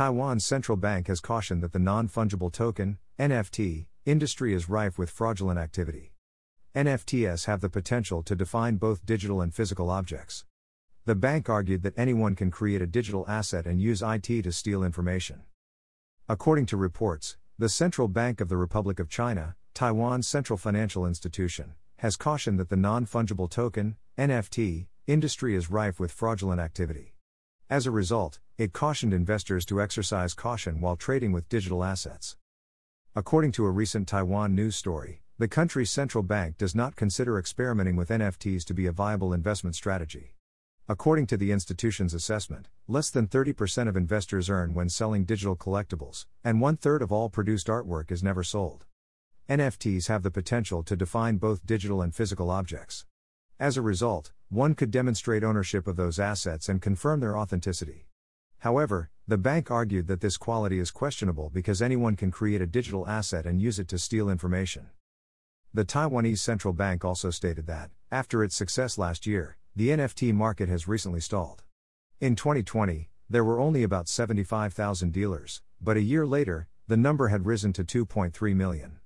Taiwan's central bank has cautioned that the non fungible token, NFT, industry is rife with fraudulent activity. NFTs have the potential to define both digital and physical objects. The bank argued that anyone can create a digital asset and use IT to steal information. According to reports, the Central Bank of the Republic of China, Taiwan's central financial institution, has cautioned that the non fungible token, NFT, industry is rife with fraudulent activity. As a result, it cautioned investors to exercise caution while trading with digital assets. According to a recent Taiwan news story, the country's central bank does not consider experimenting with NFTs to be a viable investment strategy. According to the institution's assessment, less than 30% of investors earn when selling digital collectibles, and one third of all produced artwork is never sold. NFTs have the potential to define both digital and physical objects. As a result, one could demonstrate ownership of those assets and confirm their authenticity. However, the bank argued that this quality is questionable because anyone can create a digital asset and use it to steal information. The Taiwanese central bank also stated that, after its success last year, the NFT market has recently stalled. In 2020, there were only about 75,000 dealers, but a year later, the number had risen to 2.3 million.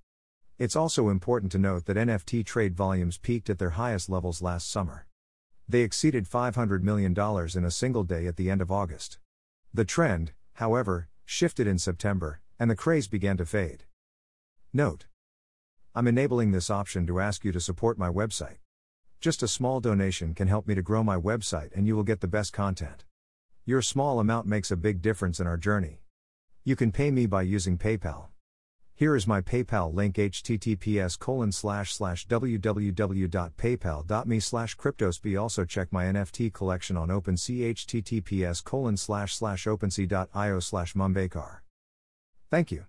It's also important to note that NFT trade volumes peaked at their highest levels last summer. They exceeded $500 million in a single day at the end of August. The trend, however, shifted in September, and the craze began to fade. Note I'm enabling this option to ask you to support my website. Just a small donation can help me to grow my website and you will get the best content. Your small amount makes a big difference in our journey. You can pay me by using PayPal. Here is my PayPal link https colon slash slash www.paypal.me slash cryptosby also check my NFT collection on OpenSea https colon slash slash opensea.io slash. Thank you.